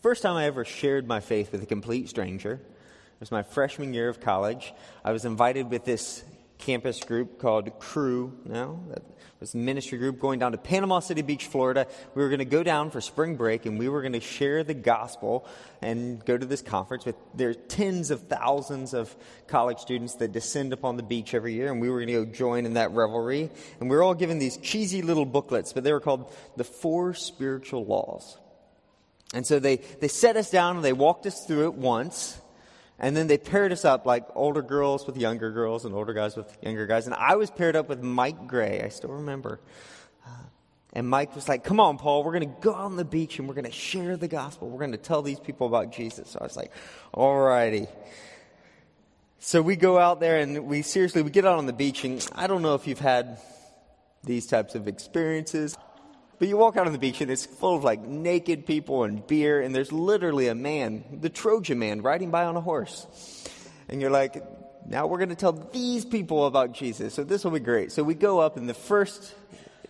First time I ever shared my faith with a complete stranger it was my freshman year of college. I was invited with this campus group called Cru now. That was a ministry group going down to Panama City Beach, Florida. We were going to go down for spring break and we were going to share the gospel and go to this conference with there are tens of thousands of college students that descend upon the beach every year and we were going to go join in that revelry. And we were all given these cheesy little booklets, but they were called the Four Spiritual Laws. And so they, they set us down and they walked us through it once. And then they paired us up like older girls with younger girls and older guys with younger guys. And I was paired up with Mike Gray. I still remember. Uh, and Mike was like, Come on, Paul, we're going to go on the beach and we're going to share the gospel. We're going to tell these people about Jesus. So I was like, All righty. So we go out there and we seriously, we get out on the beach. And I don't know if you've had these types of experiences. But you walk out on the beach and it's full of like naked people and beer, and there's literally a man, the Trojan man, riding by on a horse. And you're like, now we're going to tell these people about Jesus. So this will be great. So we go up, and the first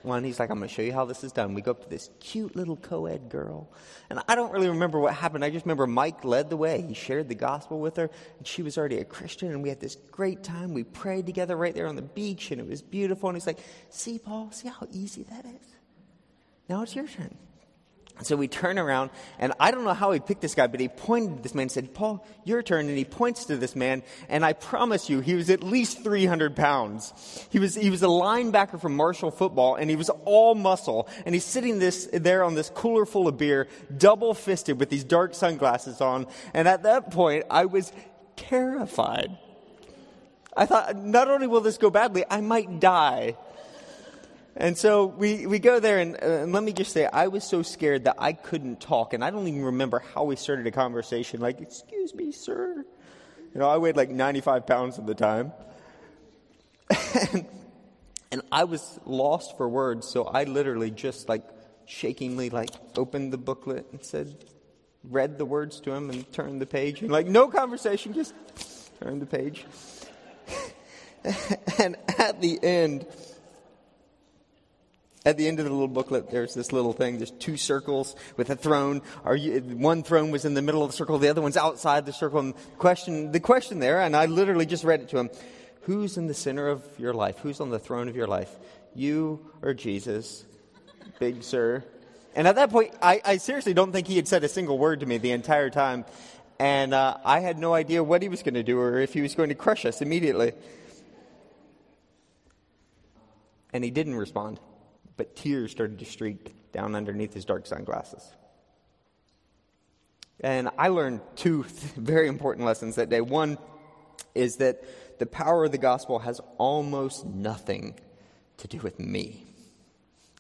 one, he's like, I'm going to show you how this is done. We go up to this cute little co ed girl. And I don't really remember what happened. I just remember Mike led the way. He shared the gospel with her, and she was already a Christian, and we had this great time. We prayed together right there on the beach, and it was beautiful. And he's like, See, Paul, see how easy that is? Now it's your turn. So we turn around, and I don't know how he picked this guy, but he pointed to this man and said, Paul, your turn. And he points to this man, and I promise you, he was at least 300 pounds. He was, he was a linebacker from Marshall football, and he was all muscle. And he's sitting this, there on this cooler full of beer, double fisted with these dark sunglasses on. And at that point, I was terrified. I thought, not only will this go badly, I might die. And so we, we go there, and, uh, and, let me just say, I was so scared that I couldn't talk, and I don't even remember how we started a conversation. Like, excuse me, sir. You know, I weighed like 95 pounds at the time. and, and I was lost for words, so I literally just like shakingly like opened the booklet and said, read the words to him and turned the page. And like, no conversation, just turned the page. and at the end, at the end of the little booklet, there's this little thing. There's two circles with a throne. You, one throne was in the middle of the circle, the other one's outside the circle. And question, the question there, and I literally just read it to him Who's in the center of your life? Who's on the throne of your life? You or Jesus? Big sir. And at that point, I, I seriously don't think he had said a single word to me the entire time. And uh, I had no idea what he was going to do or if he was going to crush us immediately. And he didn't respond but tears started to streak down underneath his dark sunglasses. And I learned two very important lessons that day. One is that the power of the gospel has almost nothing to do with me.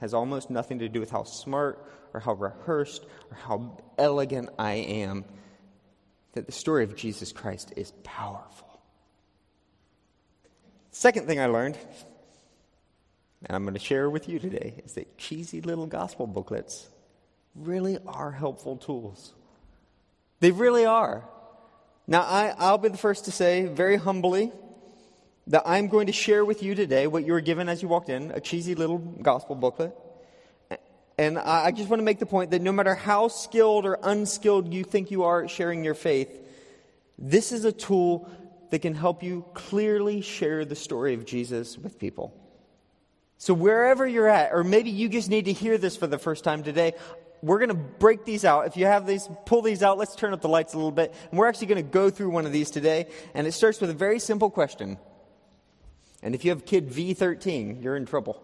Has almost nothing to do with how smart or how rehearsed or how elegant I am. That the story of Jesus Christ is powerful. Second thing I learned and I'm going to share with you today is that cheesy little gospel booklets really are helpful tools. They really are. Now, I, I'll be the first to say very humbly that I'm going to share with you today what you were given as you walked in a cheesy little gospel booklet. And I just want to make the point that no matter how skilled or unskilled you think you are at sharing your faith, this is a tool that can help you clearly share the story of Jesus with people. So, wherever you're at, or maybe you just need to hear this for the first time today, we're going to break these out. If you have these, pull these out. Let's turn up the lights a little bit. And we're actually going to go through one of these today. And it starts with a very simple question. And if you have kid V13, you're in trouble.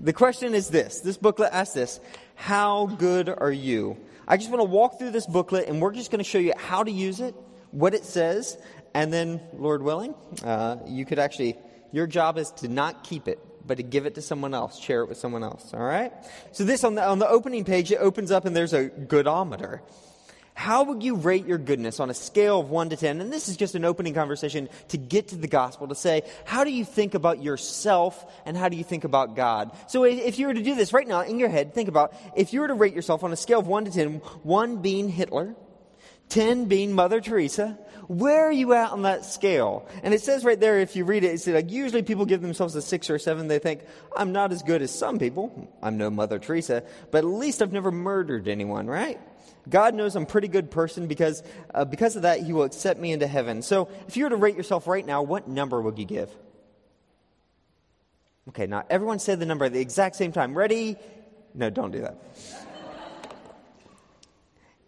The question is this this booklet asks this How good are you? I just want to walk through this booklet and we're just going to show you how to use it, what it says, and then, Lord willing, uh, you could actually your job is to not keep it, but to give it to someone else, share it with someone else. All right? So this on the on the opening page, it opens up and there's a goodometer. How would you rate your goodness on a scale of 1 to 10? And this is just an opening conversation to get to the gospel, to say, how do you think about yourself and how do you think about God? So if you were to do this right now in your head, think about if you were to rate yourself on a scale of 1 to 10, 1 being Hitler, 10 being Mother Teresa, Where are you at on that scale? And it says right there, if you read it, it says like usually people give themselves a six or a seven. They think, I'm not as good as some people. I'm no Mother Teresa, but at least I've never murdered anyone, right? God knows I'm a pretty good person because, uh, because of that, He will accept me into heaven. So if you were to rate yourself right now, what number would you give? Okay, now everyone say the number at the exact same time. Ready? No, don't do that.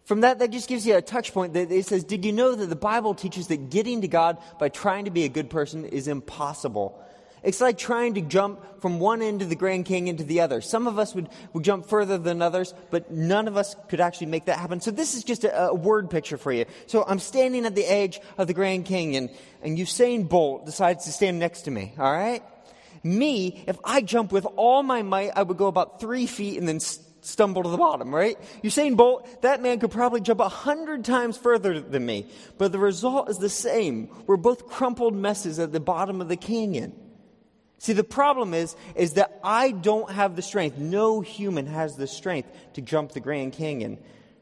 From that, that just gives you a touch point that it says, Did you know that the Bible teaches that getting to God by trying to be a good person is impossible? It's like trying to jump from one end of the Grand Canyon to the other. Some of us would, would jump further than others, but none of us could actually make that happen. So this is just a, a word picture for you. So I'm standing at the edge of the Grand Canyon, and Usain Bolt decides to stand next to me, all right? Me, if I jump with all my might, I would go about three feet and then stumble to the bottom, right? Usain Bolt, that man could probably jump a hundred times further than me, but the result is the same. We're both crumpled messes at the bottom of the canyon. See, the problem is, is that I don't have the strength. No human has the strength to jump the Grand Canyon.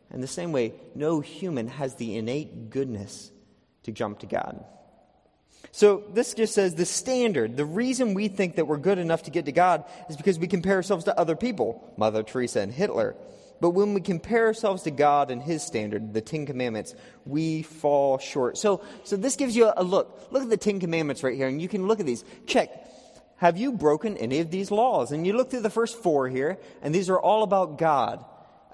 And the same way, no human has the innate goodness to jump to God. So this just says the standard, the reason we think that we're good enough to get to God is because we compare ourselves to other people, Mother Teresa and Hitler. But when we compare ourselves to God and His standard, the Ten Commandments, we fall short. So, so this gives you a look. Look at the Ten Commandments right here, and you can look at these. Check. Have you broken any of these laws? And you look through the first four here, and these are all about God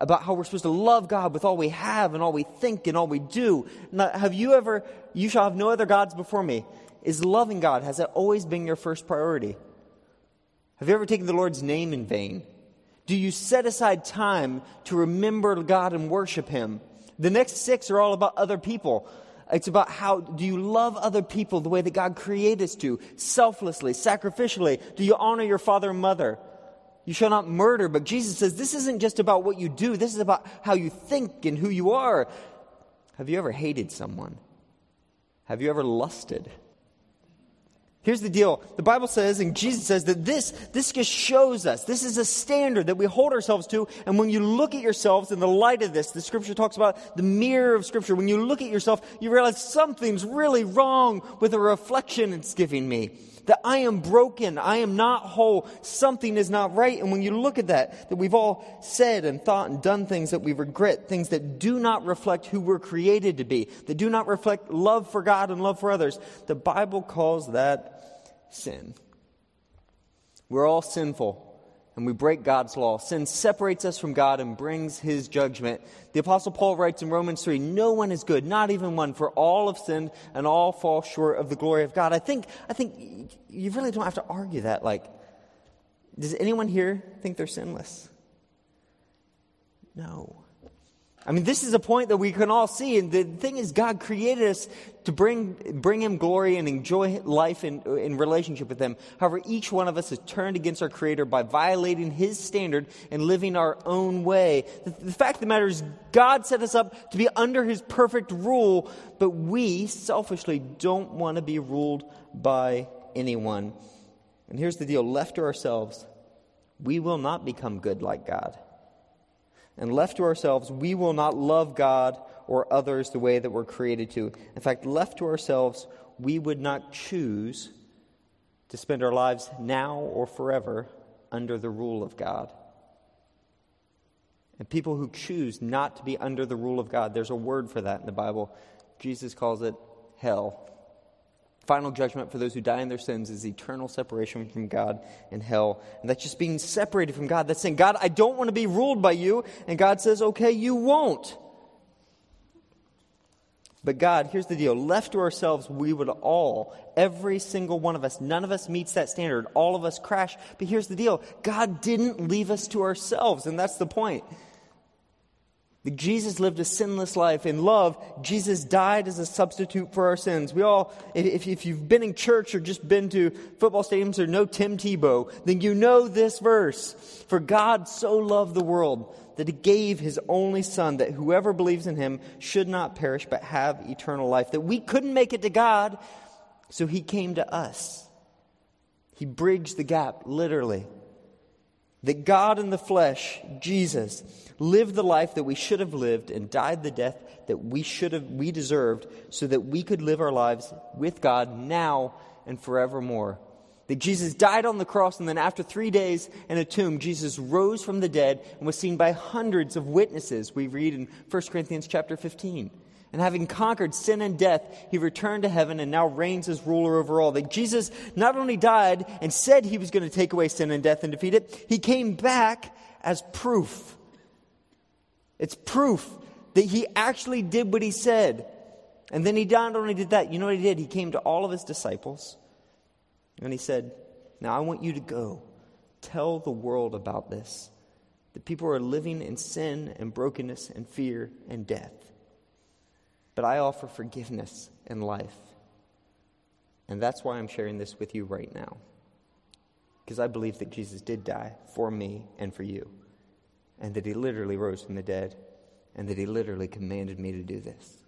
about how we're supposed to love God with all we have and all we think and all we do. Now, have you ever, you shall have no other gods before me? Is loving God, has that always been your first priority? Have you ever taken the Lord's name in vain? Do you set aside time to remember God and worship Him? The next six are all about other people. It's about how do you love other people the way that God created us to, selflessly, sacrificially? Do you honor your father and mother? You shall not murder, but Jesus says this isn't just about what you do, this is about how you think and who you are. Have you ever hated someone? Have you ever lusted? Here's the deal. The Bible says, and Jesus says that this, this just shows us, this is a standard that we hold ourselves to. And when you look at yourselves in the light of this, the scripture talks about the mirror of scripture. When you look at yourself, you realize something's really wrong with the reflection it's giving me that I am broken, I am not whole, something is not right. And when you look at that, that we've all said and thought and done things that we regret, things that do not reflect who we're created to be, that do not reflect love for God and love for others, the Bible calls that sin. We're all sinful and we break God's law. Sin separates us from God and brings his judgment. The Apostle Paul writes in Romans 3 No one is good, not even one, for all have sinned and all fall short of the glory of God. I think, I think you really don't have to argue that. Like, does anyone here think they're sinless? No. I mean, this is a point that we can all see. And the thing is, God created us to bring, bring Him glory and enjoy life in, in relationship with Him. However, each one of us has turned against our Creator by violating His standard and living our own way. The, the fact of the matter is, God set us up to be under His perfect rule, but we selfishly don't want to be ruled by anyone. And here's the deal left to ourselves, we will not become good like God and left to ourselves, we will not love God or others the way that we're created to. In fact, left to ourselves, we would not choose to spend our lives now or forever under the rule of God. And people who choose not to be under the rule of God, there's a word for that in the Bible. Jesus calls it hell. Final judgment for those who die in their sins is eternal separation from God and hell. And that's just being separated from God. That's saying, God, I don't want to be ruled by you. And God says, okay, you won't. But God, here's the deal. Left to ourselves, we would all, every single one of us, none of us meets that standard. All of us crash. But here's the deal God didn't leave us to ourselves. And that's the point. Jesus lived a sinless life. In love, Jesus died as a substitute for our sins. We all, if, if you've been in church or just been to football stadiums or know Tim Tebow, then you know this verse. For God so loved the world that he gave his only son that whoever believes in him should not perish but have eternal life. That we couldn't make it to God, so he came to us. He bridged the gap, literally. That God in the flesh, Jesus, lived the life that we should have lived and died the death that we should have we deserved so that we could live our lives with God now and forevermore. That Jesus died on the cross, and then after three days in a tomb, Jesus rose from the dead and was seen by hundreds of witnesses, we read in 1 Corinthians chapter 15. And having conquered sin and death, he returned to heaven and now reigns as ruler over all. That Jesus not only died and said he was going to take away sin and death and defeat it, he came back as proof. It's proof that he actually did what he said. And then he not only did that, you know what he did? He came to all of his disciples and he said, Now I want you to go. Tell the world about this. That people are living in sin and brokenness and fear and death. But I offer forgiveness and life. And that's why I'm sharing this with you right now. Because I believe that Jesus did die for me and for you. And that he literally rose from the dead. And that he literally commanded me to do this.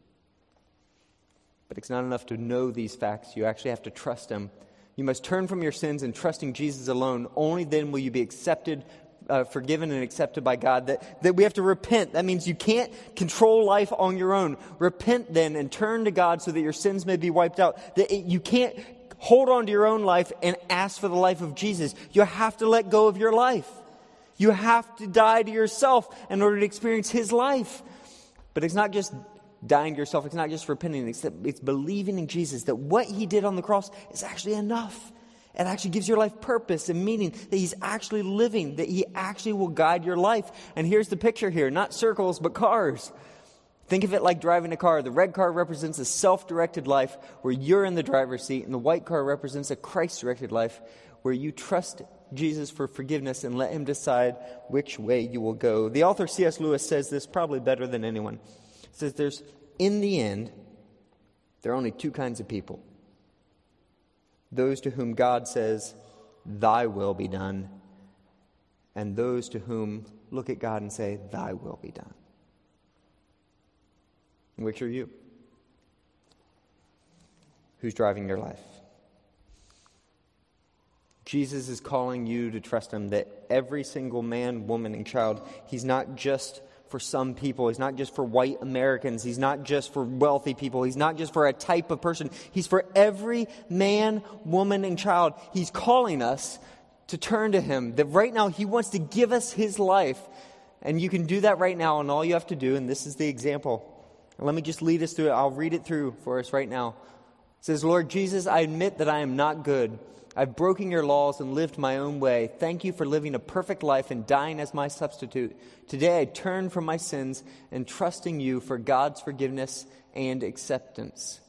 But it's not enough to know these facts. You actually have to trust him you must turn from your sins and trusting Jesus alone. Only then will you be accepted, uh, forgiven, and accepted by God. That, that we have to repent. That means you can't control life on your own. Repent then and turn to God so that your sins may be wiped out. That it, you can't hold on to your own life and ask for the life of Jesus. You have to let go of your life. You have to die to yourself in order to experience His life. But it's not just dying to yourself. It's not just repenting, it's, it's believing in Jesus that what he did on the cross is actually enough. It actually gives your life purpose and meaning, that he's actually living, that he actually will guide your life. And here's the picture here not circles, but cars. Think of it like driving a car. The red car represents a self directed life where you're in the driver's seat, and the white car represents a Christ directed life where you trust Jesus for forgiveness and let him decide which way you will go. The author C.S. Lewis says this probably better than anyone He says there's, in the end, there are only two kinds of people those to whom God says, Thy will be done, and those to whom look at God and say, Thy will be done. Which are you? Who's driving your life? Jesus is calling you to trust Him that every single man, woman, and child, He's not just for some people. He's not just for white Americans. He's not just for wealthy people. He's not just for a type of person. He's for every man, woman, and child. He's calling us to turn to Him. That right now He wants to give us His life. And you can do that right now, and all you have to do, and this is the example. Let me just lead us through it. I'll read it through for us right now. Says, Lord Jesus, I admit that I am not good. I've broken your laws and lived my own way. Thank you for living a perfect life and dying as my substitute. Today I turn from my sins and trusting you for God's forgiveness and acceptance.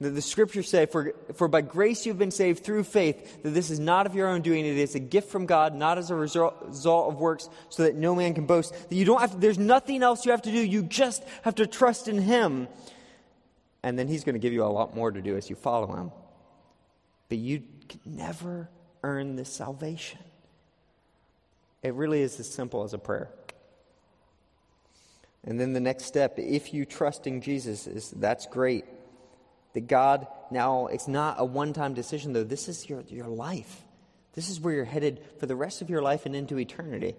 The, the scriptures say, for, for by grace you've been saved through faith, that this is not of your own doing, it is a gift from God, not as a result, result of works, so that no man can boast. That you don't have to, there's nothing else you have to do, you just have to trust in Him. And then He's going to give you a lot more to do as you follow Him. But you could never earn this salvation. It really is as simple as a prayer. And then the next step, if you trust in Jesus, is that's great. That God now, it's not a one time decision, though. This is your, your life. This is where you're headed for the rest of your life and into eternity.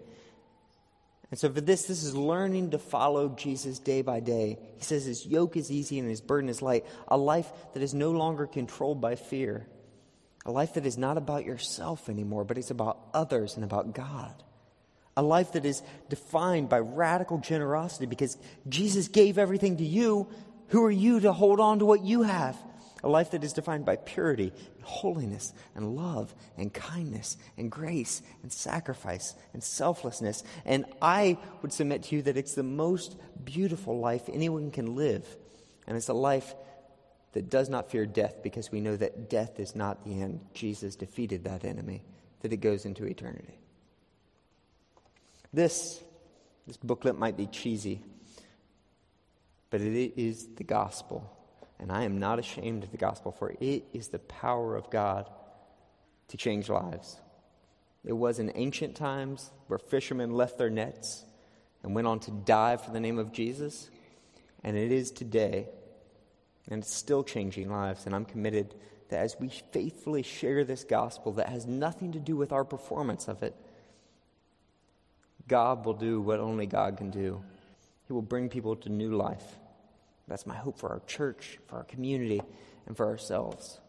And so, for this, this is learning to follow Jesus day by day. He says his yoke is easy and his burden is light. A life that is no longer controlled by fear. A life that is not about yourself anymore, but it's about others and about God. A life that is defined by radical generosity because Jesus gave everything to you. Who are you to hold on to what you have? A life that is defined by purity, and holiness, and love, and kindness, and grace, and sacrifice, and selflessness. And I would submit to you that it's the most beautiful life anyone can live. And it's a life that does not fear death because we know that death is not the end. Jesus defeated that enemy, that it goes into eternity. This, this booklet might be cheesy, but it is the gospel. And I am not ashamed of the gospel, for it is the power of God to change lives. It was in ancient times where fishermen left their nets and went on to die for the name of Jesus. And it is today and it's still changing lives. And I'm committed that as we faithfully share this gospel that has nothing to do with our performance of it, God will do what only God can do. He will bring people to new life. That's my hope for our church, for our community, and for ourselves.